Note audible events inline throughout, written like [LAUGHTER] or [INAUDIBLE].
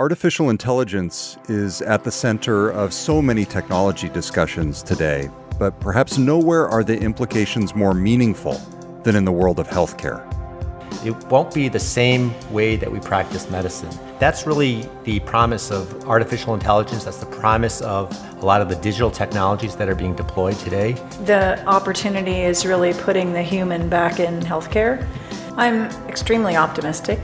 Artificial intelligence is at the center of so many technology discussions today, but perhaps nowhere are the implications more meaningful than in the world of healthcare. It won't be the same way that we practice medicine. That's really the promise of artificial intelligence. That's the promise of a lot of the digital technologies that are being deployed today. The opportunity is really putting the human back in healthcare. I'm extremely optimistic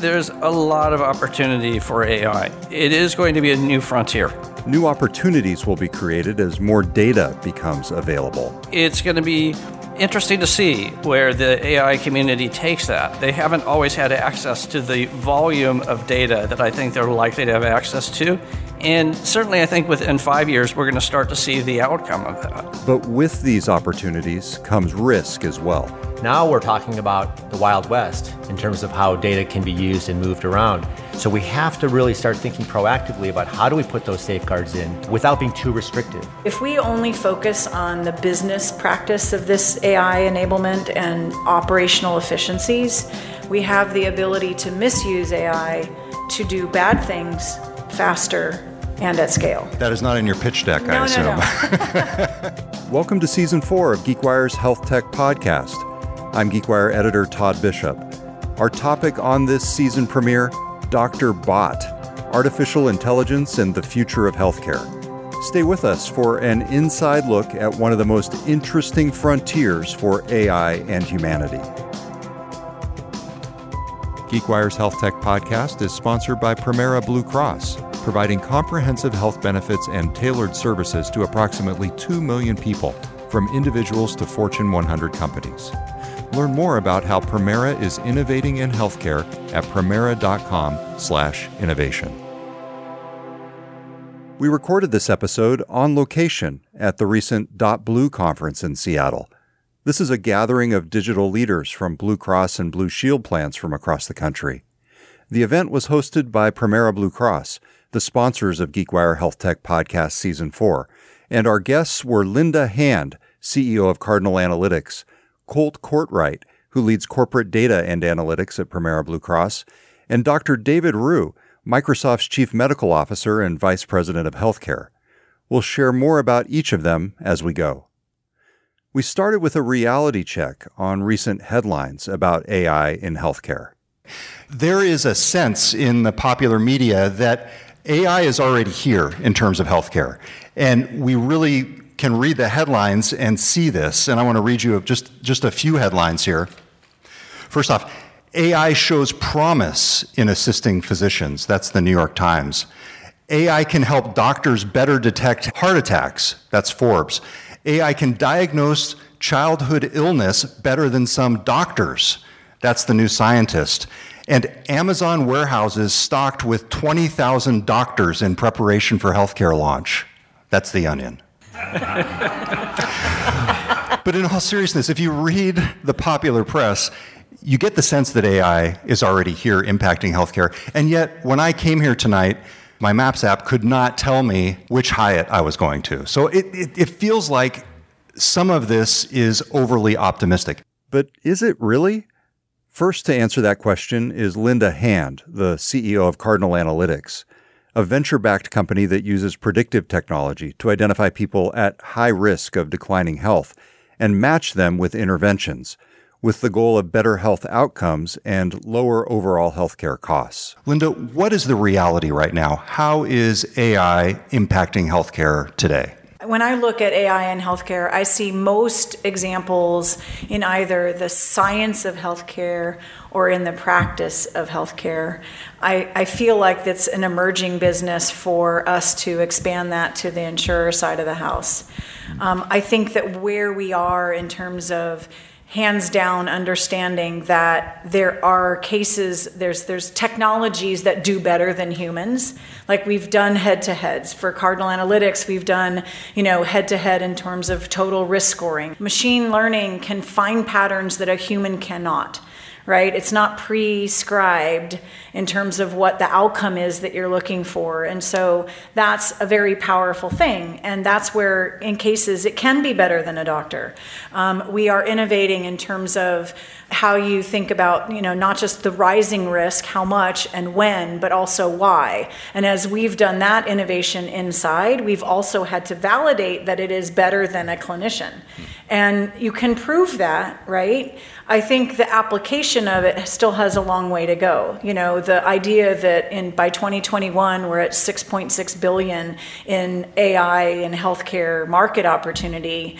there's a lot of opportunity for AI. It is going to be a new frontier. New opportunities will be created as more data becomes available. It's going to be interesting to see where the AI community takes that. They haven't always had access to the volume of data that I think they're likely to have access to. And certainly, I think within five years, we're going to start to see the outcome of that. But with these opportunities comes risk as well. Now we're talking about the Wild West in terms of how data can be used and moved around. So we have to really start thinking proactively about how do we put those safeguards in without being too restrictive. If we only focus on the business practice of this AI enablement and operational efficiencies, we have the ability to misuse AI to do bad things faster and at scale. That is not in your pitch deck, no, I assume. No, no. [LAUGHS] Welcome to season four of GeekWire's Health Tech Podcast. I'm GeekWire editor Todd Bishop. Our topic on this season premiere Dr. Bot Artificial Intelligence and the Future of Healthcare. Stay with us for an inside look at one of the most interesting frontiers for AI and humanity. GeekWire's Health Tech podcast is sponsored by Premera Blue Cross, providing comprehensive health benefits and tailored services to approximately 2 million people, from individuals to Fortune 100 companies. Learn more about how Premera is innovating in healthcare at premera.com/innovation. We recorded this episode on location at the recent Dot Blue conference in Seattle. This is a gathering of digital leaders from Blue Cross and Blue Shield plans from across the country. The event was hosted by Premera Blue Cross, the sponsors of GeekWire Health Tech Podcast Season 4, and our guests were Linda Hand, CEO of Cardinal Analytx, Colt Courtright, who leads corporate data and analytics at Premera Blue Cross, and Dr. David Rhew, Microsoft's Chief Medical Officer and Vice President of Healthcare. We'll share more about each of them as we go. We started with a reality check on recent headlines about AI in healthcare. There is a sense in the popular media that AI is already here in terms of healthcare. And we really can read the headlines and see this. And I want to read you just, just a few headlines here. First off, AI shows promise in assisting physicians. That's the New York Times. AI can help doctors better detect heart attacks. That's Forbes. AI can diagnose childhood illness better than some doctors. That's the New Scientist. And Amazon warehouses stocked with 20,000 doctors in preparation for healthcare launch. That's the onion. [LAUGHS] but in all seriousness, if you read the popular press, you get the sense that AI is already here impacting healthcare. And yet, when I came here tonight, my Maps app could not tell me which Hyatt I was going to. So it, it, it feels like some of this is overly optimistic. But is it really? First to answer that question is Linda Hand, the CEO of Cardinal Analytx a venture backed company that uses predictive technology to identify people at high risk of declining health and match them with interventions with the goal of better health outcomes and lower overall healthcare costs. Linda, what is the reality right now? How is AI impacting healthcare today? When I look at AI in healthcare, I see most examples in either the science of healthcare or in the practice of healthcare. I, I feel like it's an emerging business for us to expand that to the insurer side of the house. Um, I think that where we are in terms of hands down understanding that there are cases there's there's technologies that do better than humans. Like we've done head to heads for Cardinal Analytx. We've done you know head to head in terms of total risk scoring. Machine learning can find patterns that a human cannot right? It's not prescribed in terms of what the outcome is that you're looking for. And so that's a very powerful thing. And that's where, in cases, it can be better than a doctor. Um, we are innovating in terms of how you think about, you know, not just the rising risk, how much and when, but also why. And as we've done that innovation inside, we've also had to validate that it is better than a clinician. And you can prove that, right? I think the application of it still has a long way to go. You know, the idea that in by 2021 we're at 6.6 billion in AI and healthcare market opportunity,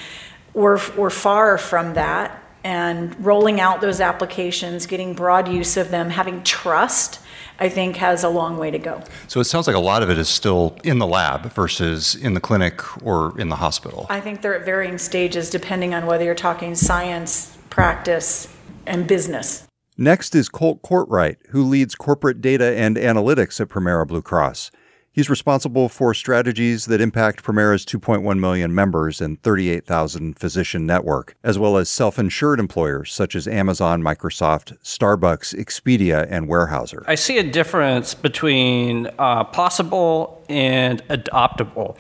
we're, we're far from that. And rolling out those applications, getting broad use of them, having trust, I think has a long way to go. So it sounds like a lot of it is still in the lab versus in the clinic or in the hospital. I think they're at varying stages depending on whether you're talking science, practice, and business. Next is Colt Courtright, who leads corporate data and analytics at Premera Blue Cross. He's responsible for strategies that impact Premera's 2.1 million members and 38,000 physician network, as well as self insured employers such as Amazon, Microsoft, Starbucks, Expedia, and Weyerhaeuser. I see a difference between uh, possible and adoptable.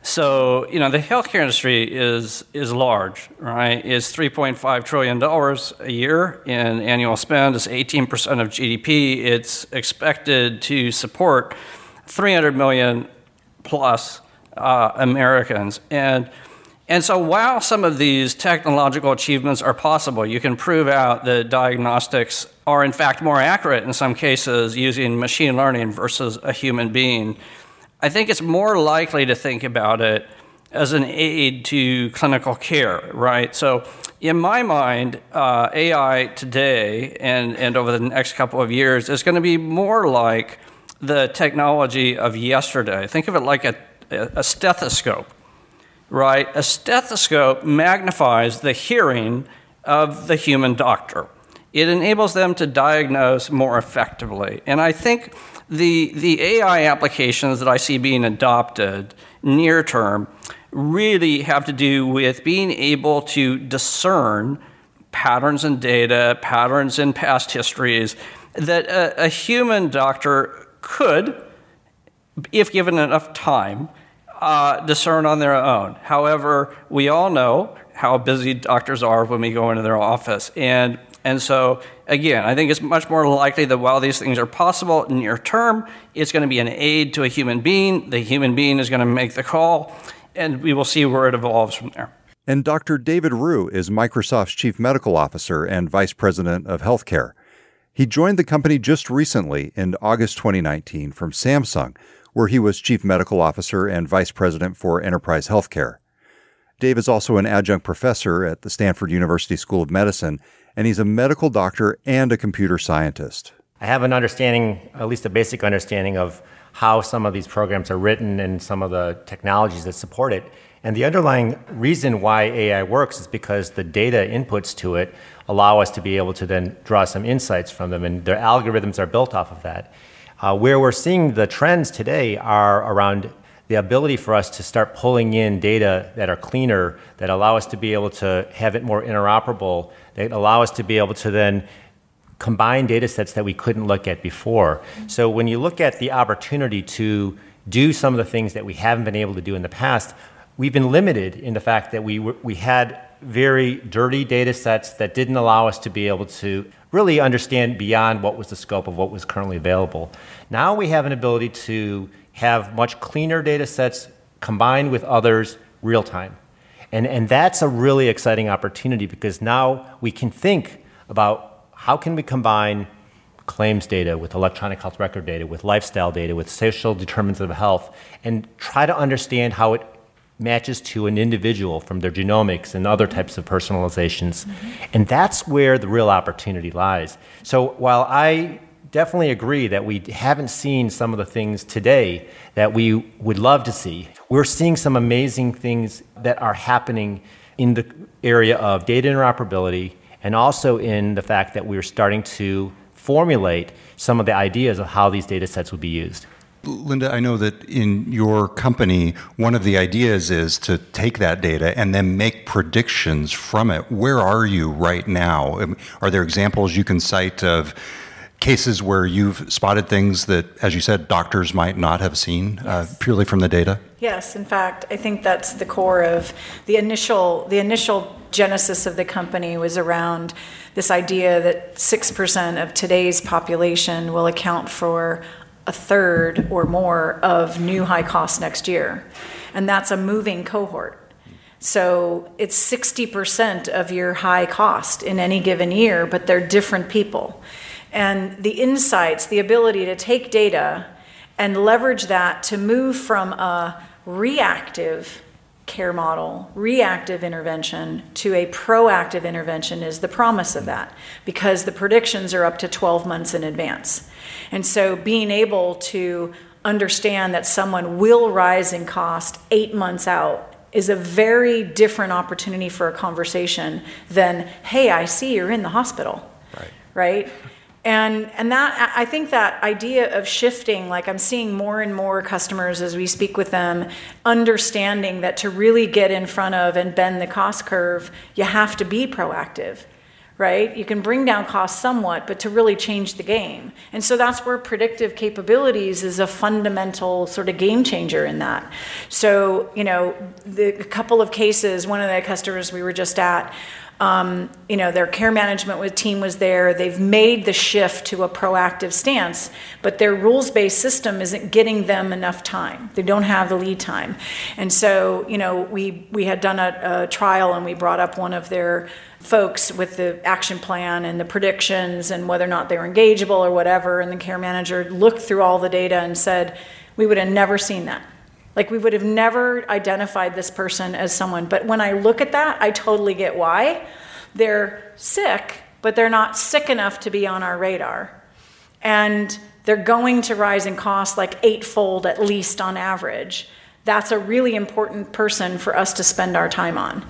So, you know, the healthcare industry is, is large, right? It's $3.5 trillion a year in annual spend. It's 18% of GDP. It's expected to support 300 million plus uh, Americans. And, and so while some of these technological achievements are possible, you can prove out that diagnostics are in fact more accurate in some cases using machine learning versus a human being. I think it's more likely to think about it as an aid to clinical care, right? So, in my mind, uh, AI today and, and over the next couple of years is going to be more like the technology of yesterday. Think of it like a, a stethoscope, right? A stethoscope magnifies the hearing of the human doctor. It enables them to diagnose more effectively. And I think the, the AI applications that I see being adopted near term really have to do with being able to discern patterns in data, patterns in past histories that a, a human doctor could, if given enough time, uh, discern on their own. However, we all know how busy doctors are when we go into their office. And, and so, again, I think it's much more likely that while these things are possible near term, it's going to be an aid to a human being. The human being is going to make the call, and we will see where it evolves from there. And Dr. David Rhew is Microsoft's Chief Medical Officer and Vice President of Healthcare. He joined the company just recently in August 2019 from Samsung, where he was Chief Medical Officer and Vice President for Enterprise Healthcare. Dave is also an adjunct professor at the Stanford University School of Medicine, and he's a medical doctor and a computer scientist. I have an understanding, at least a basic understanding, of how some of these programs are written and some of the technologies that support it. And the underlying reason why AI works is because the data inputs to it allow us to be able to then draw some insights from them, and their algorithms are built off of that. Uh, where we're seeing the trends today are around the ability for us to start pulling in data that are cleaner, that allow us to be able to have it more interoperable, that allow us to be able to then combine data sets that we couldn't look at before. So when you look at the opportunity to do some of the things that we haven't been able to do in the past, we've been limited in the fact that we, we had very dirty data sets that didn't allow us to be able to really understand beyond what was the scope of what was currently available. Now we have an ability to have much cleaner data sets combined with others real time. And, and that's a really exciting opportunity because now we can think about how can we combine claims data with electronic health record data, with lifestyle data, with social determinants of health, and try to understand how it matches to an individual from their genomics and other types of personalizations. Mm-hmm. And that's where the real opportunity lies. So while I definitely agree that we haven't seen some of the things today that we would love to see, we're seeing some amazing things that are happening in the area of data interoperability and also in the fact that we're starting to formulate some of the ideas of how these data sets would be used. Linda, I know that in your company, one of the ideas is to take that data and then make predictions from it. Where are you right now? Um, are there examples you can cite of cases where you've spotted things that, as you said, doctors might not have seen uh, purely from the data? Yes, in fact, I think that's the core of the initial the initial genesis of the company was around this idea that 6% of today's population will account for a third or more of new high costs next year. And that's a moving cohort. So it's 60% of your high cost in any given year, but they're different people. And the insights, the ability to take data and leverage that to move from a reactive care model, reactive intervention to a proactive intervention is the promise of that because the predictions are up to 12 months in advance. And so being able to understand that someone will rise in cost eight months out is a very different opportunity for a conversation than, hey, I see you're in the hospital. Right. Right? And, and that I think that idea of shifting, like I'm seeing more and more customers as we speak with them, understanding that to really get in front of and bend the cost curve, you have to be proactive, right? You can bring down costs somewhat, but to really change the game. And so that's where predictive capabilities is a fundamental sort of game changer in that. So, you know, the couple of cases, one of the customers we were just at, um, you know, their care management team was there. They've made the shift to a proactive stance, but their rules-based system isn't getting them enough time. They don't have the lead time, and so you know, we we had done a, a trial and we brought up one of their folks with the action plan and the predictions and whether or not they were engageable or whatever. And the care manager looked through all the data and said, "We would have never seen that." Like we would have never identified this person as someone. But when I look at that, I totally get why. They're sick, but they're not sick enough to be on our radar. And they're going to rise in cost like eightfold at least on average. That's a really important person for us to spend our time on.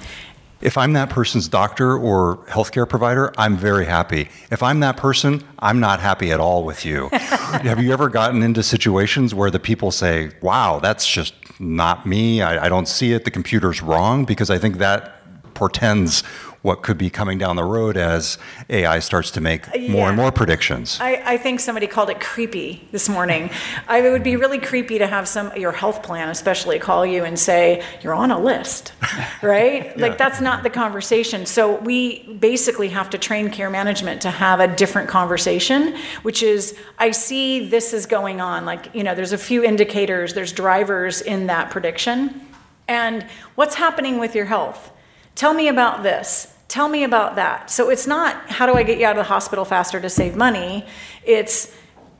If I'm that person's doctor or healthcare provider, I'm very happy. If I'm that person, I'm not happy at all with you. [LAUGHS] Have you ever gotten into situations where the people say, wow, that's just not me. I, I don't see it. The computer's wrong? Because I think that portends what could be coming down the road as AI starts to make yeah. more and more predictions. I, I, think somebody called it creepy this morning. I, it would be really creepy to have some your health plan, especially, call you and say you're on a list, [LAUGHS] right? yeah. Like that's not the conversation. So we basically have to train care management to have a different conversation, which is I see this is going on. Like you know, there's a few indicators, there's drivers in that prediction, and what's happening with your health. Tell me about this Tell me about that. So it's not how do I get you out of the hospital faster to save money? It's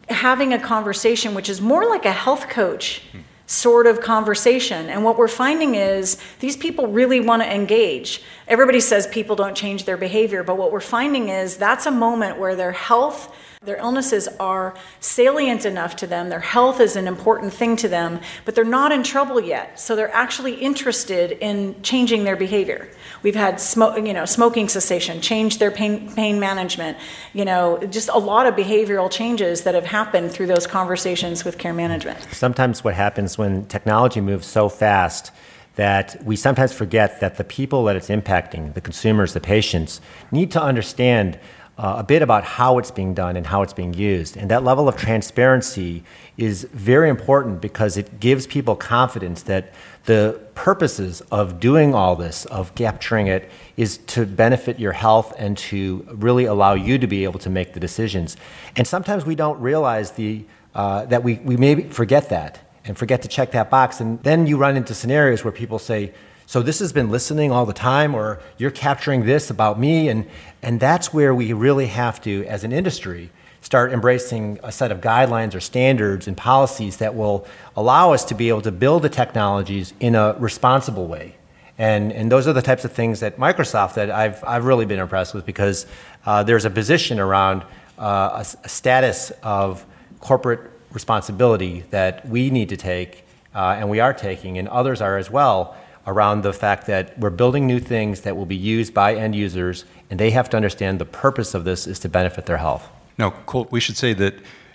having a conversation which is more like a health coach sort of conversation. And what we're finding is these people really want to engage. Everybody says people don't change their behavior, but what we're finding is that's a moment where their health their illnesses are salient enough to them, their health is an important thing to them, but they're not in trouble yet. So they're actually interested in changing their behavior. We've had you know, smoking cessation, change their pain, pain management, you know, just a lot of behavioral changes that have happened through those conversations with care management. Sometimes what happens when technology moves so fast that we sometimes forget that the people that it's impacting, the consumers, the patients, need to understand uh, a bit about how it's being done and how it's being used. And that level of transparency is very important because it gives people confidence that the purposes of doing all this, of capturing it, is to benefit your health and to really allow you to be able to make the decisions. And sometimes we don't realize the, uh, that we, we maybe forget that and forget to check that box. And then you run into scenarios where people say, so this has been listening all the time, or you're capturing this about me. And, and that's where we really have to, as an industry, start embracing a set of guidelines or standards and policies that will allow us to be able to build the technologies in a responsible way. And, and those are the types of things that Microsoft that I've, I've really been impressed with because uh, there's a position around uh, a, a, status of corporate responsibility that we need to take uh, and we are taking, and others are as well around the fact that we're building new things that will be used by end users, and they have to understand the purpose of this is to benefit their health. Now, Colt, we should say that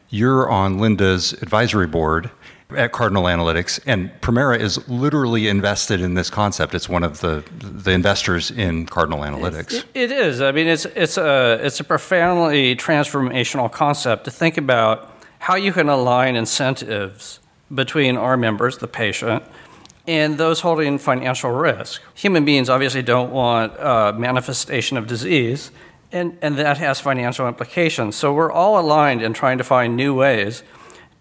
you're on Linda's advisory board, at Cardinal Analytx, and Premera is literally invested in this concept. It's one of the the investors in Cardinal Analytx. it, it is. I mean, it's it's a it's a profoundly transformational concept to think about how you can align incentives between our members, the patient, and those holding financial risk. Human beings obviously don't want uh, manifestation of disease, and, and that has financial implications. So we're all aligned in trying to find new ways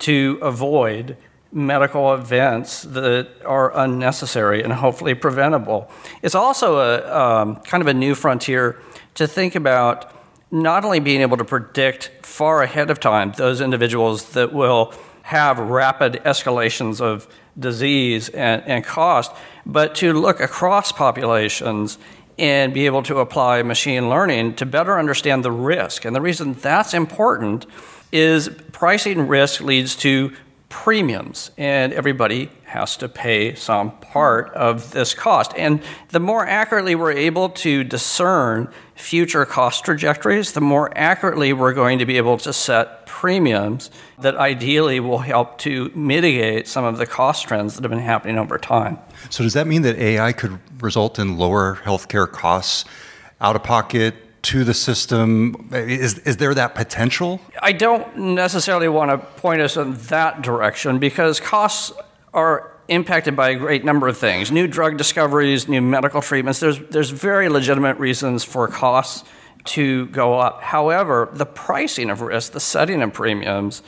to avoid medical events that are unnecessary and hopefully preventable. It's also a um, kind of a new frontier to think about not only being able to predict far ahead of time those individuals that will have rapid escalations of disease and, and cost, but to look across populations and be able to apply machine learning to better understand the risk. And the reason that's important is pricing risk leads to premiums, and everybody has to pay some part of this cost. And the more accurately we're able to discern future cost trajectories, the more accurately we're going to be able to set premiums that ideally will help to mitigate some of the cost trends that have been happening over time. So, does that mean that AI could result in lower healthcare costs out of pocket? To the system, is is there that potential? I don't necessarily want to point us in that direction because costs are impacted by a great number of things new drug discoveries, new medical treatments. There's, there's very legitimate reasons for costs to go up. However, the pricing of risk, the setting of premiums,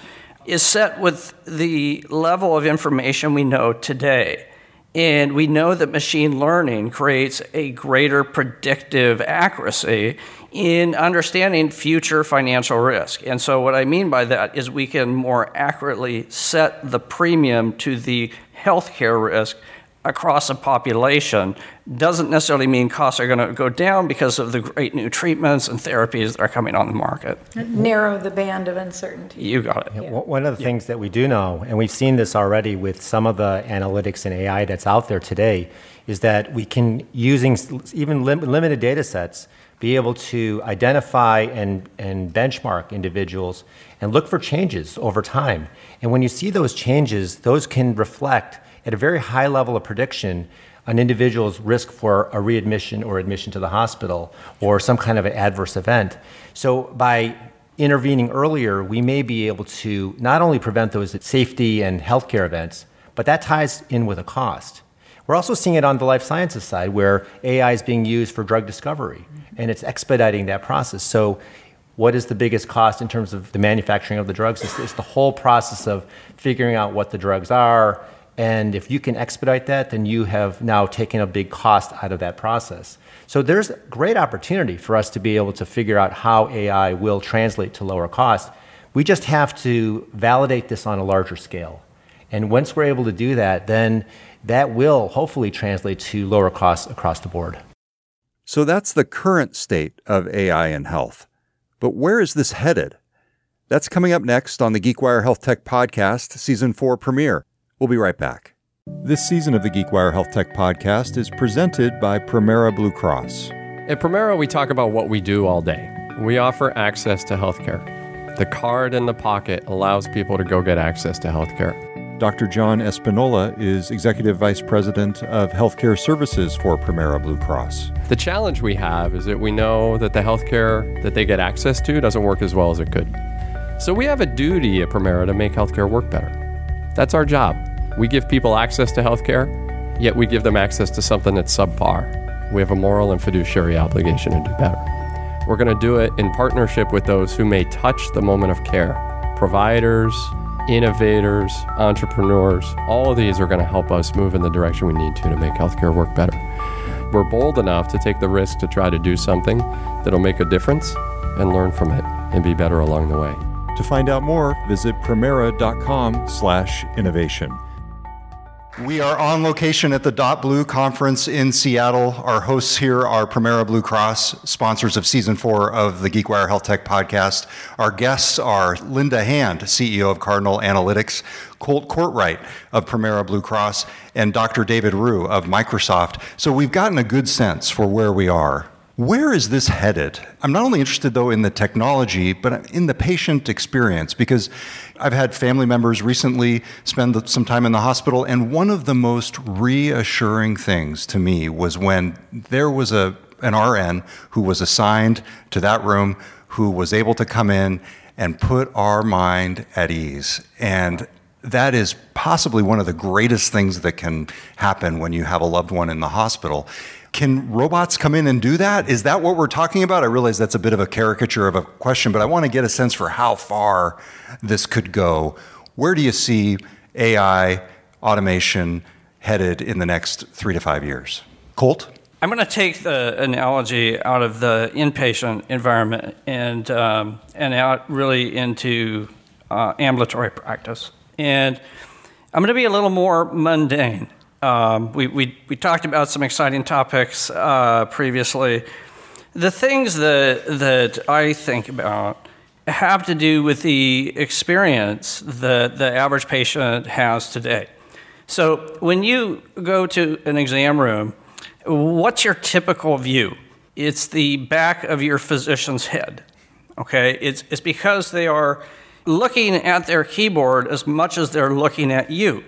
is set with the level of information we know today. And we know that machine learning creates a greater predictive accuracy in understanding future financial risk. And so, what I mean by that is we can more accurately set the premium to the healthcare risk across a population doesn't necessarily mean costs are going to go down because of the great new treatments and therapies that are coming on the market. Narrow the band of uncertainty. You got it. Yeah. One of the yeah. things that we do know, and we've seen this already with some of the analytics and AI that's out there today, is that we can, using even lim- limited data sets, be able to identify and, and benchmark individuals and look for changes over time. And when you see those changes, those can reflect at a very high level of prediction an individual's risk for a readmission or admission to the hospital or some kind of an adverse event. So by intervening earlier, we may be able to not only prevent those safety and healthcare events, but that ties in with a cost. We're also seeing it on the life sciences side where AI is being used for drug discovery and it's expediting that process. So what is the biggest cost in terms of the manufacturing of the drugs? It's, it's, the whole process of figuring out what the drugs are. And if you can expedite that, then you have now taken a big cost out of that process. So there's great opportunity for us to be able to figure out how AI will translate to lower cost. We just have to validate this on a larger scale. And once we're able to do that, then that will hopefully translate to lower costs across the board. So that's the current state of AI in health. But where is this headed? That's coming up next on the GeekWire Health Tech Podcast, Season 4 premiere. We'll be right back. This season of the GeekWire Health Tech Podcast is presented by Premera Blue Cross. At Premera, we talk about what we do all day. We offer access to healthcare. The card in the pocket allows people to go get access to healthcare. Dr. John Espinola is Executive Vice President of Healthcare Services for Premera Blue Cross. The challenge we have is that we know that the healthcare that they get access to doesn't work as well as it could. So we have a duty at Premera to make healthcare work better. That's our job. We give people access to healthcare, yet we give them access to something that's subpar. We have a moral and fiduciary obligation to do better. We're going to do it in partnership with those who may touch the moment of care providers, innovators, entrepreneurs, all of these are going to help us move in the direction we need to to make healthcare work better. We're bold enough to take the risk to try to do something that'll make a difference and learn from it and be better along the way. To find out more, visit premera.com/innovation. We are on location at the Dot Blue conference in Seattle. Our hosts here are Premera Blue Cross, sponsors of season four of the GeekWire Health Tech podcast. Our guests are Linda Hand, CEO of Cardinal Analytx, Colt Courtright of Premera Blue Cross, and Dr. David Rhew of Microsoft. So we've gotten a good sense for where we are Where is this headed? I'm not only interested, though, in the technology, but in the patient experience, because I've had family members recently spend some time in the hospital, and one of the most reassuring things to me was when there was a, an RN who was assigned to that room who was able to come in and put our mind at ease. And that is possibly one of the greatest things that can happen when you have a loved one in the hospital. Can robots come in and do that? Is that what we're talking about? I realize that's a bit of a caricature of a question, but I want to get a sense for how far this could go. Where do you see AI automation headed in the next three to five years? Colt? I'm going to take the analogy out of the inpatient environment and, um, and out really into uh, ambulatory practice. And I'm going to be a little more mundane. Um, we, we, we talked about some exciting topics uh, previously. The things that, that I think about have to do with the experience that the average patient has today. So, when you go to an exam room, what's your typical view? It's the back of your physician's head. Okay? It's, it's because they are looking at their keyboard as much as they're looking at you.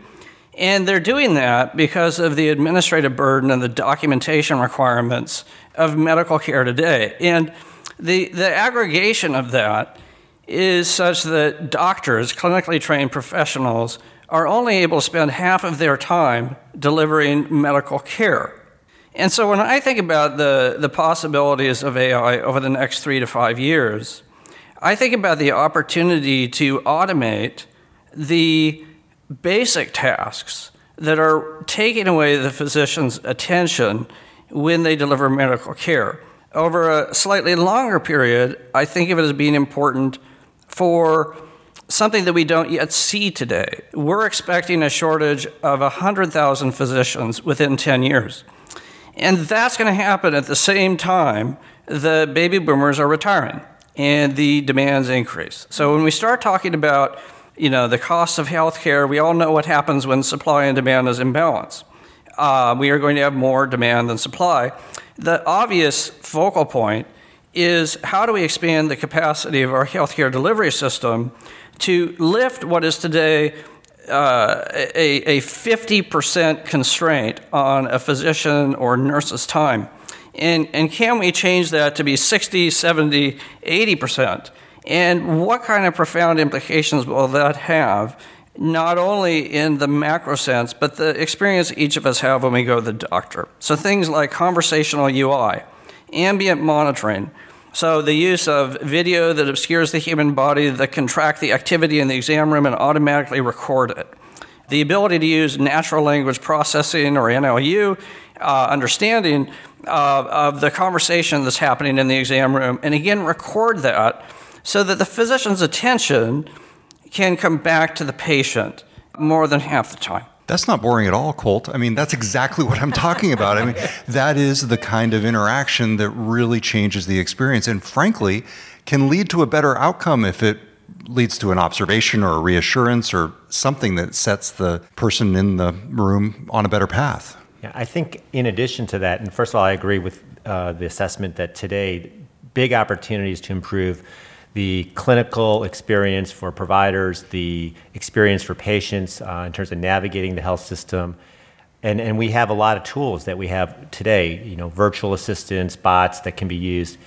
And they're doing that because of the administrative burden and the documentation requirements of medical care today. And the, the aggregation of that is such that doctors, clinically trained professionals, are only able to spend half of their time delivering medical care. And so when I think about the, the possibilities of AI over the next three to five years, I think about the opportunity to automate the basic tasks that are taking away the physician's attention when they deliver medical care. Over a slightly longer period, I think of it as being important for something that we don't yet see today. We're expecting a shortage of 100,000 physicians within 10 years. And that's going to happen at the same time the baby boomers are retiring and the demands increase. So when we start talking about you know, the cost of healthcare, we all know what happens when supply and demand is imbalanced. Uh, we are going to have more demand than supply. The obvious focal point is how do we expand the capacity of our healthcare delivery system to lift what is today uh, a, a 50% constraint on a physician or nurse's time? And, and can we change that to be 60, 70, 80%? And what kind of profound implications will that have, not only in the macro sense, but the experience each of us have when we go to the doctor? So things like conversational UI, ambient monitoring, so the use of video that obscures the human body that can track the activity in the exam room and automatically record it. The ability to use natural language processing or NLU uh, understanding uh, of the conversation that's happening in the exam room, and again, record that so that the physician's attention can come back to the patient more than half the time. That's not boring at all, Colt. I mean, that's exactly what I'm talking about. I mean, that is the kind of interaction that really changes the experience and, frankly, can lead to a better outcome if it leads to an observation or a reassurance or something that sets the person in the room on a better path. Yeah, I think in addition to that, and first of all, I agree with uh, the assessment that today, big opportunities to improve the clinical experience for providers, the experience for patients uh, in terms of navigating the health system. And, and we have a lot of tools that we have today, you know, virtual assistants, bots that can be used.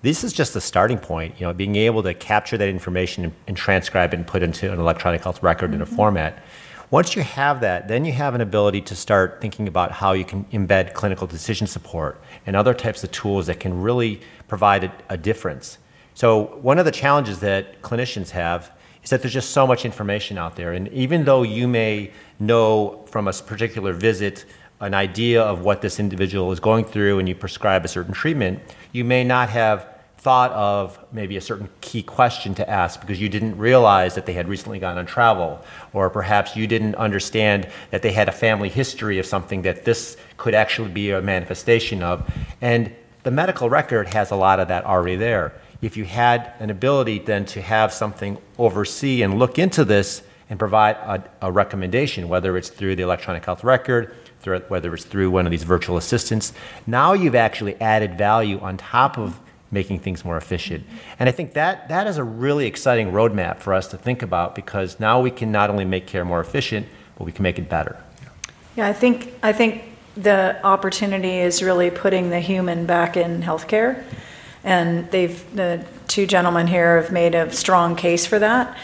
This is just the starting point, you know, being able to capture that information and, and transcribe it and put into an electronic health record mm-hmm. in a mm-hmm. format. Once you have that, then you have an ability to start thinking about how you can embed clinical decision support and other types of tools that can really provide a, a difference so, one of the challenges that clinicians have is that there's just so much information out there. And even though you may know from a particular visit an idea of what this individual is going through and you prescribe a certain treatment, you may not have thought of maybe a certain key question to ask because you didn't realize that they had recently gone on travel, or perhaps you didn't understand that they had a family history of something that this could actually be a manifestation of. And the medical record has a lot of that already there if you had an ability then to have something oversee and look into this and provide a, a, recommendation, whether it's through the electronic health record, whether it's through one of these virtual assistants. Now you've actually added value on top of making things more efficient. And I think that that is a really exciting roadmap for us to think about because now we can not only make care more efficient, but we can make it better. Yeah, I think I think the opportunity is really putting the human back in healthcare. And they've the two gentlemen here have made a strong case for that,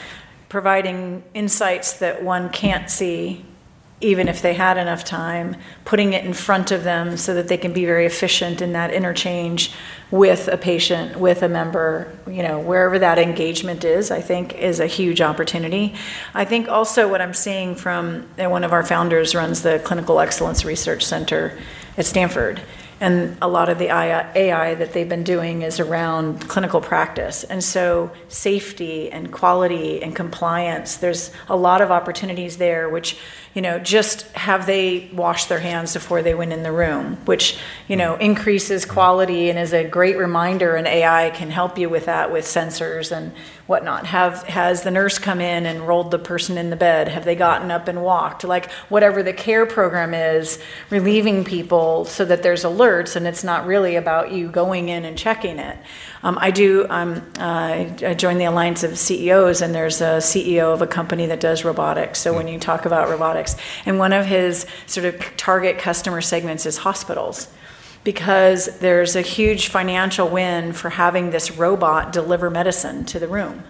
providing insights that one can't see even if they had enough time, putting it in front of them so that they can be very efficient in that interchange with a patient, with a member, you know, wherever that engagement is, I think is a huge opportunity. I think also what I'm seeing from uh, one of our founders runs the Clinical Excellence Research Center at Stanford and a lot of the AI that they've been doing is around clinical practice. And so, safety and quality and compliance, there's a lot of opportunities there, which, you know, just have they washed their hands before they went in the room, which, you know, increases quality and is a great reminder. And AI can help you with that with sensors and whatnot. Have has the nurse come in and rolled the person in the bed? Have they gotten up and walked? Like whatever the care program is, relieving people so that there's alerts and it's not really about you going in and checking it. Um, I do. Um, uh, I joined the Alliance of CEOs, and there's a CEO of a company that does robotics. So when you talk about robotics, and one of his sort of target customer segments is hospitals because there's a huge financial win for having this robot deliver medicine to the room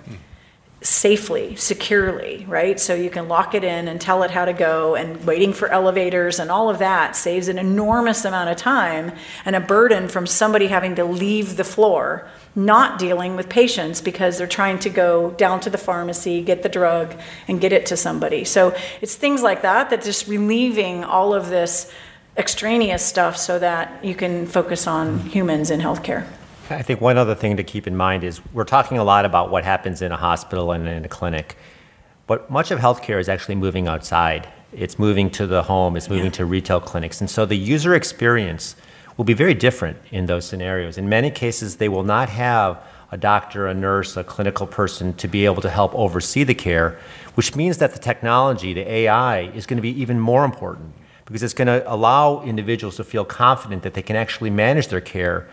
safely, securely, right? So you can lock it in and tell it how to go, and waiting for elevators and all of that saves an enormous amount of time and a burden from somebody having to leave the floor, not dealing with patients because they're trying to go down to the pharmacy, get the drug, and get it to somebody. So it's things like that that just relieving all of this extraneous stuff so that you can focus on humans in healthcare. I think one other thing to keep in mind is we're talking a lot about what happens in a hospital and in a clinic, but much of healthcare is actually moving outside. It's moving to the home, it's moving yeah. to retail clinics. And so the user experience will be very different in those scenarios. In many cases, they will not have a doctor, a nurse, a clinical person to be able to help oversee the care, which means that the technology, the AI, is going to be even more important because it's going to allow individuals to feel confident that they can actually manage their care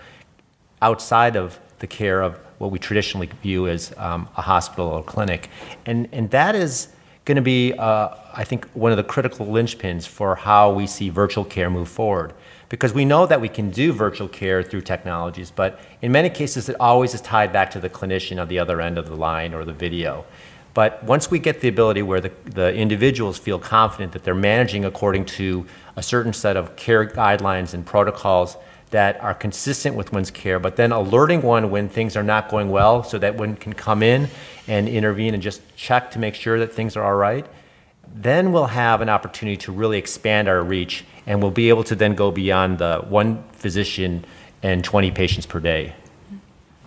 outside of the care of what we traditionally view as um, a hospital or clinic. And, and that is going to be, uh, I think, one of the critical linchpins for how we see virtual care move forward. Because we know that we can do virtual care through technologies, but in many cases, it always is tied back to the clinician on the other end of the line or the video. But once we get the ability where the, the individuals feel confident that they're managing according to a certain set of care guidelines and protocols that are consistent with one's care, but then alerting one when things are not going well so that one can come in and intervene and just check to make sure that things are all right, then we'll have an opportunity to really expand our reach and we'll be able to then go beyond the one physician and 20 patients per day.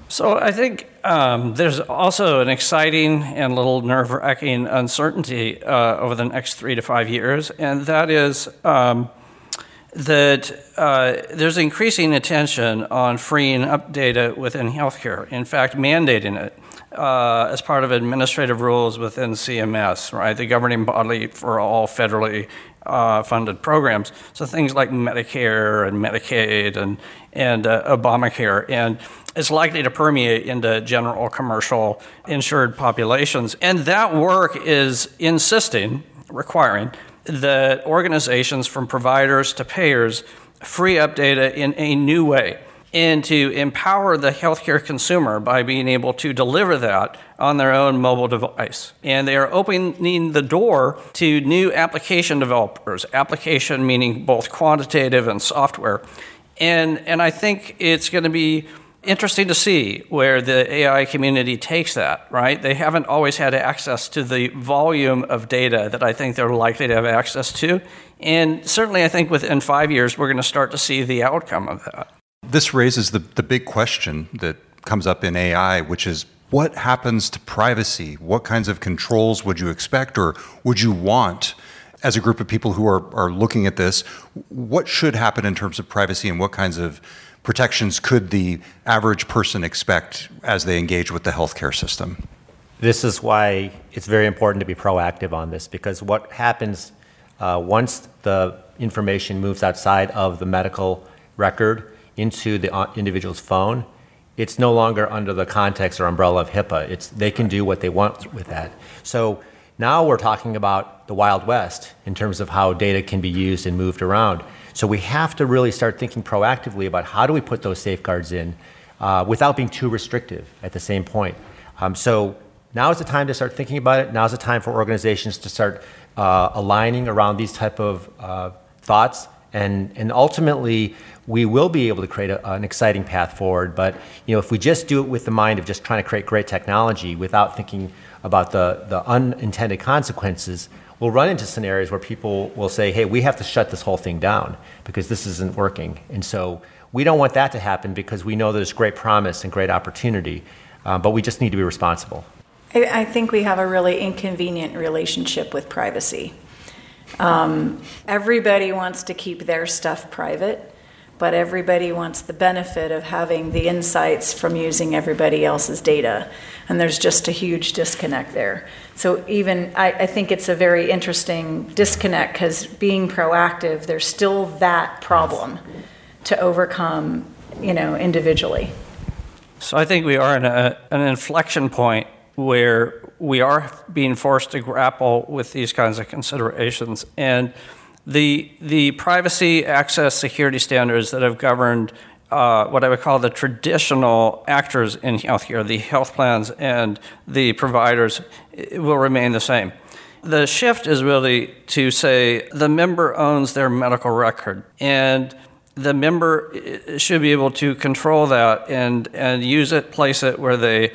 So I think um, there's also an exciting and a little nerve-wracking uncertainty uh, over the next three to five years, and that is um, that uh, there's increasing attention on freeing up data within healthcare. In fact, mandating it. Uh, as part of administrative rules within CMS, right, the governing body for all federally uh, funded programs. So things like Medicare and Medicaid and and uh, Obamacare, and it's likely to permeate into general commercial insured populations. And that work is insisting, requiring that organizations from providers to payers free up data in a new way and to empower the healthcare consumer by being able to deliver that on their own mobile device. And they are opening the door to new application developers, application meaning both quantitative and software. And, and I think it's going to be interesting to see where the AI community takes that, right? They haven't always had access to the volume of data that I think they're likely to have access to. And certainly, I think within five years, we're going to start to see the outcome of that. This raises the, the big question that comes up in AI, which is what happens to privacy? What kinds of controls would you expect or would you want as a group of people who are, are looking at this? What should happen in terms of privacy and what kinds of protections could the average person expect as they engage with the healthcare system? This is why it's very important to be proactive on this because what happens uh, once the information moves outside of the medical record into the uh, individual's phone, it's no longer under the context or umbrella of HIPAA. It's, they can do what they want with that. So now we're talking about the Wild West in terms of how data can be used and moved around. So we have to really start thinking proactively about how do we put those safeguards in uh, without being too restrictive at the same point. Um, so now is the time to start thinking about it. Now is the time for organizations to start uh, aligning around these type of uh, thoughts, and and ultimately we will be able to create a, an exciting path forward. But you know, if we just do it with the mind of just trying to create great technology without thinking about the the unintended consequences, we'll run into scenarios where people will say, "Hey, we have to shut this whole thing down because this isn't working," and so. We don't want that to happen because we know there's great promise and great opportunity, uh, but we just need to be responsible. I, I think we have a really inconvenient relationship with privacy. Um, everybody wants to keep their stuff private, but everybody wants the benefit of having the insights from using everybody else's data. And there's just a huge disconnect there. So, even I, I think it's a very interesting disconnect because being proactive, there's still that problem to overcome, you know, individually. So I think we are in a, an inflection point where we are being forced to grapple with these kinds of considerations. And the, the privacy, access, security standards that have governed uh, what I would call the traditional actors in healthcare, the health plans and the providers, will remain the same. The shift is really to say the member owns their medical record. And the member uh, should be able to control that and, and use it, place it where they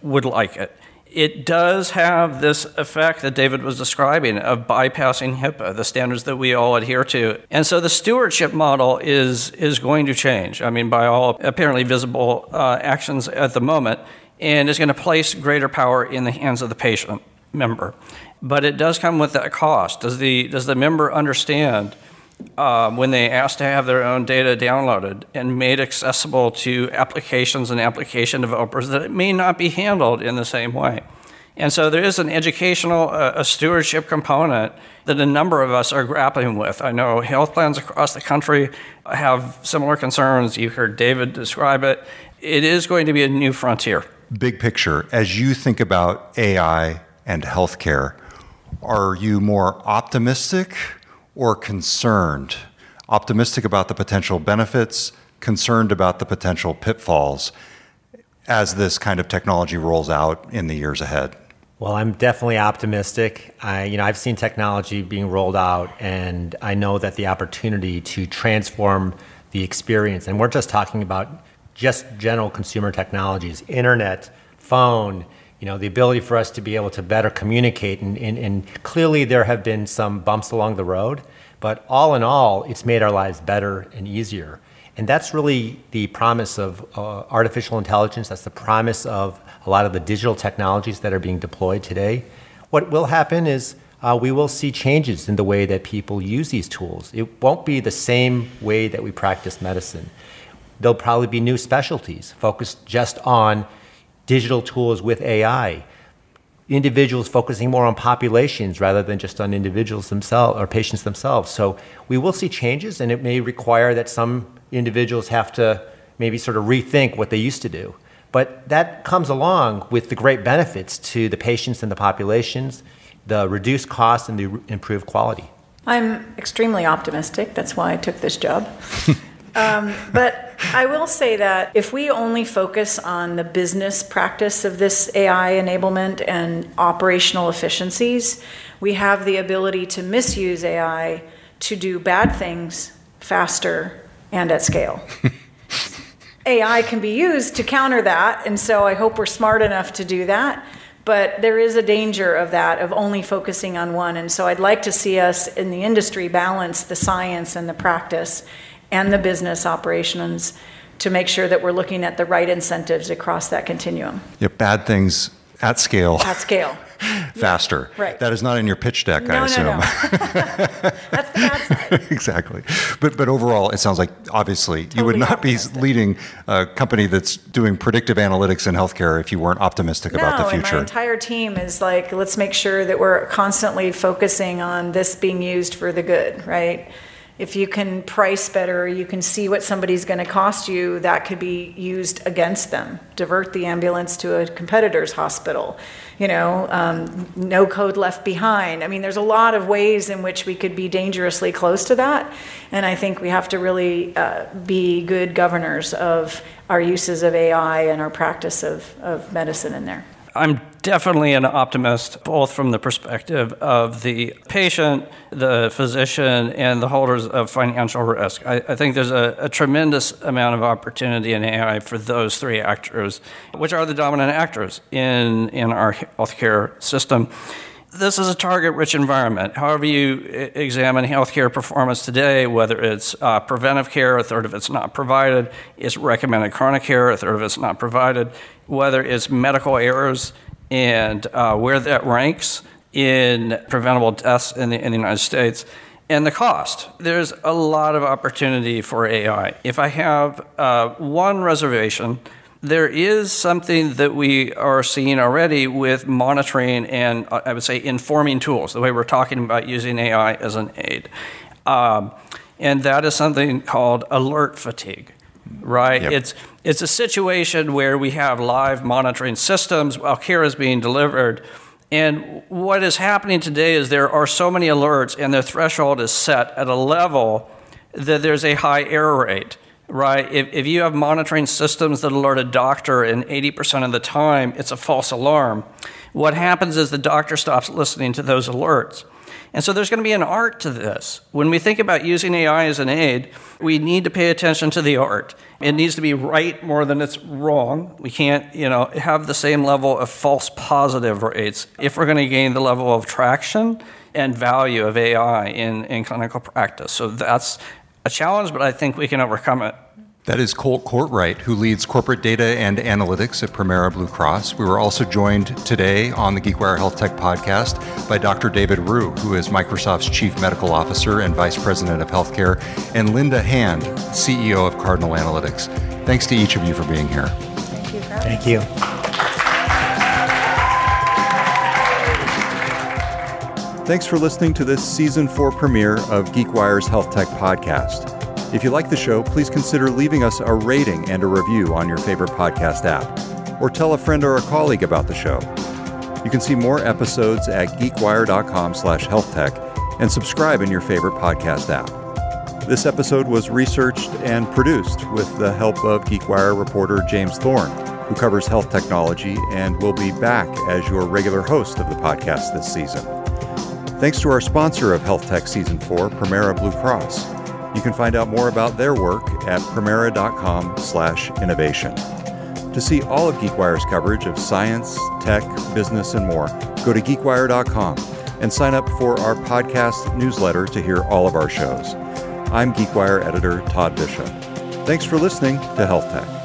would like it. It does have this effect that David was describing of bypassing HIPAA, the standards that we all adhere to. And so the stewardship model is, is going to change. I mean, by all apparently visible uh, actions at the moment, and is going to place greater power in the hands of the patient member. But it does come with that cost. Does the, does the member understand? Uh, when they ask to have their own data downloaded and made accessible to applications and application developers that it may not be handled in the same way. And so there is an educational, uh, a stewardship component that a number of us are grappling with. I know health plans across the country have similar concerns. You heard David describe it. It is going to be a new frontier. Big picture, as you think about AI and healthcare, are you more optimistic or concerned? Optimistic about the potential benefits, concerned about the potential pitfalls as this kind of technology rolls out in the years ahead? Well, I'm definitely optimistic. I, you know, I've seen technology being rolled out, and I know that the opportunity to transform the experience, and we're just talking about just general consumer technologies, internet, phone, you know, the ability for us to be able to better communicate. And, and, and, clearly, there have been some bumps along the road, but all in all, it's made our lives better and easier. And that's really the promise of uh, artificial intelligence. That's the promise of a lot of the digital technologies that are being deployed today. What will happen is uh, we will see changes in the way that people use these tools. It won't be the same way that we practice medicine. There'll probably be new specialties focused just on digital tools with AI, individuals focusing more on populations rather than just on individuals themselves or patients themselves. So we will see changes, and it may require that some individuals have to maybe sort of rethink what they used to do. But that comes along with the great benefits to the patients and the populations, the reduced cost and the improved quality. I'm extremely optimistic. That's why I took this job. [LAUGHS] Um, but I will say that if we only focus on the business practice of this AI enablement and operational efficiencies, we have the ability to misuse AI to do bad things faster and at scale. [LAUGHS] AI can be used to counter that, and so I hope we're smart enough to do that. But there is a danger of that, of only focusing on one. And so I'd like to see us in the industry balance the science and the practice and the business operations to make sure that we're looking at the right incentives across that continuum. Yeah, bad things at scale. At scale. [LAUGHS] Faster. Yeah, right. That is not in your pitch deck, no, I assume. No, no. [LAUGHS] [LAUGHS] That's the bad side. exactly. But but overall, it sounds like obviously totally you would not be leading a company that's doing predictive analytics in healthcare if you weren't optimistic no, about the future. And my entire team is like, let's make sure that we're constantly focusing on this being used for the good, right? If you can price better, you can see what somebody's going to cost you, that could be used against them. Divert the ambulance to a competitor's hospital. You know, um, no code left behind. I mean, there's a lot of ways in which we could be dangerously close to that. And I think we have to really uh, be good governors of our uses of AI and our practice of, of medicine in there. I'm definitely an optimist, both from the perspective of the patient, the physician, and the holders of financial risk. I, I think there's a, a, tremendous amount of opportunity in AI for those three actors, which are the dominant actors in, in our healthcare system. This is a target rich environment. However, you examine healthcare performance today, whether it's uh, preventive care, a third of it's not provided, it's recommended chronic care, a third of it's not provided, whether it's medical errors and uh, where that ranks in preventable deaths in the, in the United States, and the cost. There's a lot of opportunity for AI. If I have uh, one reservation, there is something that we are seeing already with monitoring and uh, I would say informing tools, the way we're talking about using AI as an aid. Um, and that is something called alert fatigue, right? Yep. It's, it's a situation where we have live monitoring systems while care is being delivered. And what is happening today is there are so many alerts, and their threshold is set at a level that there's a high error rate right? If, if you have monitoring systems that alert a doctor and 80% of the time it's a false alarm, what happens is the doctor stops listening to those alerts. And so there's going to be an art to this. When we think about using AI as an aid, we need to pay attention to the art. It needs to be right more than it's wrong. We can't, you know, have the same level of false positive rates if we're going to gain the level of traction and value of AI in, in clinical practice. So that's a challenge, but I think we can overcome it. That is Colt Courtright, who leads corporate data and analytics at Premera Blue Cross. We were also joined today on the GeekWire Health Tech podcast by Dr. David Rhew, who is Microsoft's Chief Medical Officer and Vice President of Healthcare, and Linda Hand, CEO of Cardinal Analytx. Thanks to each of you for being here. Thank you. Thank you. Thanks for listening to this season four premiere of GeekWire's Health Tech podcast. If you like the show, please consider leaving us a rating and a review on your favorite podcast app, or tell a friend or a colleague about the show. You can see more episodes at geekwire.com/healthtech and subscribe in your favorite podcast app. This episode was researched and produced with the help of GeekWire reporter James Thorne, who covers health technology and will be back as your regular host of the podcast this season. Thanks to our sponsor of Health Tech Season 4, Premera Blue Cross. You can find out more about their work at premera.com/innovation. To see all of GeekWire's coverage of science, tech, business, and more, go to geekwire.com and sign up for our podcast newsletter to hear all of our shows. I'm GeekWire editor Todd Bishop. Thanks for listening to Health Tech.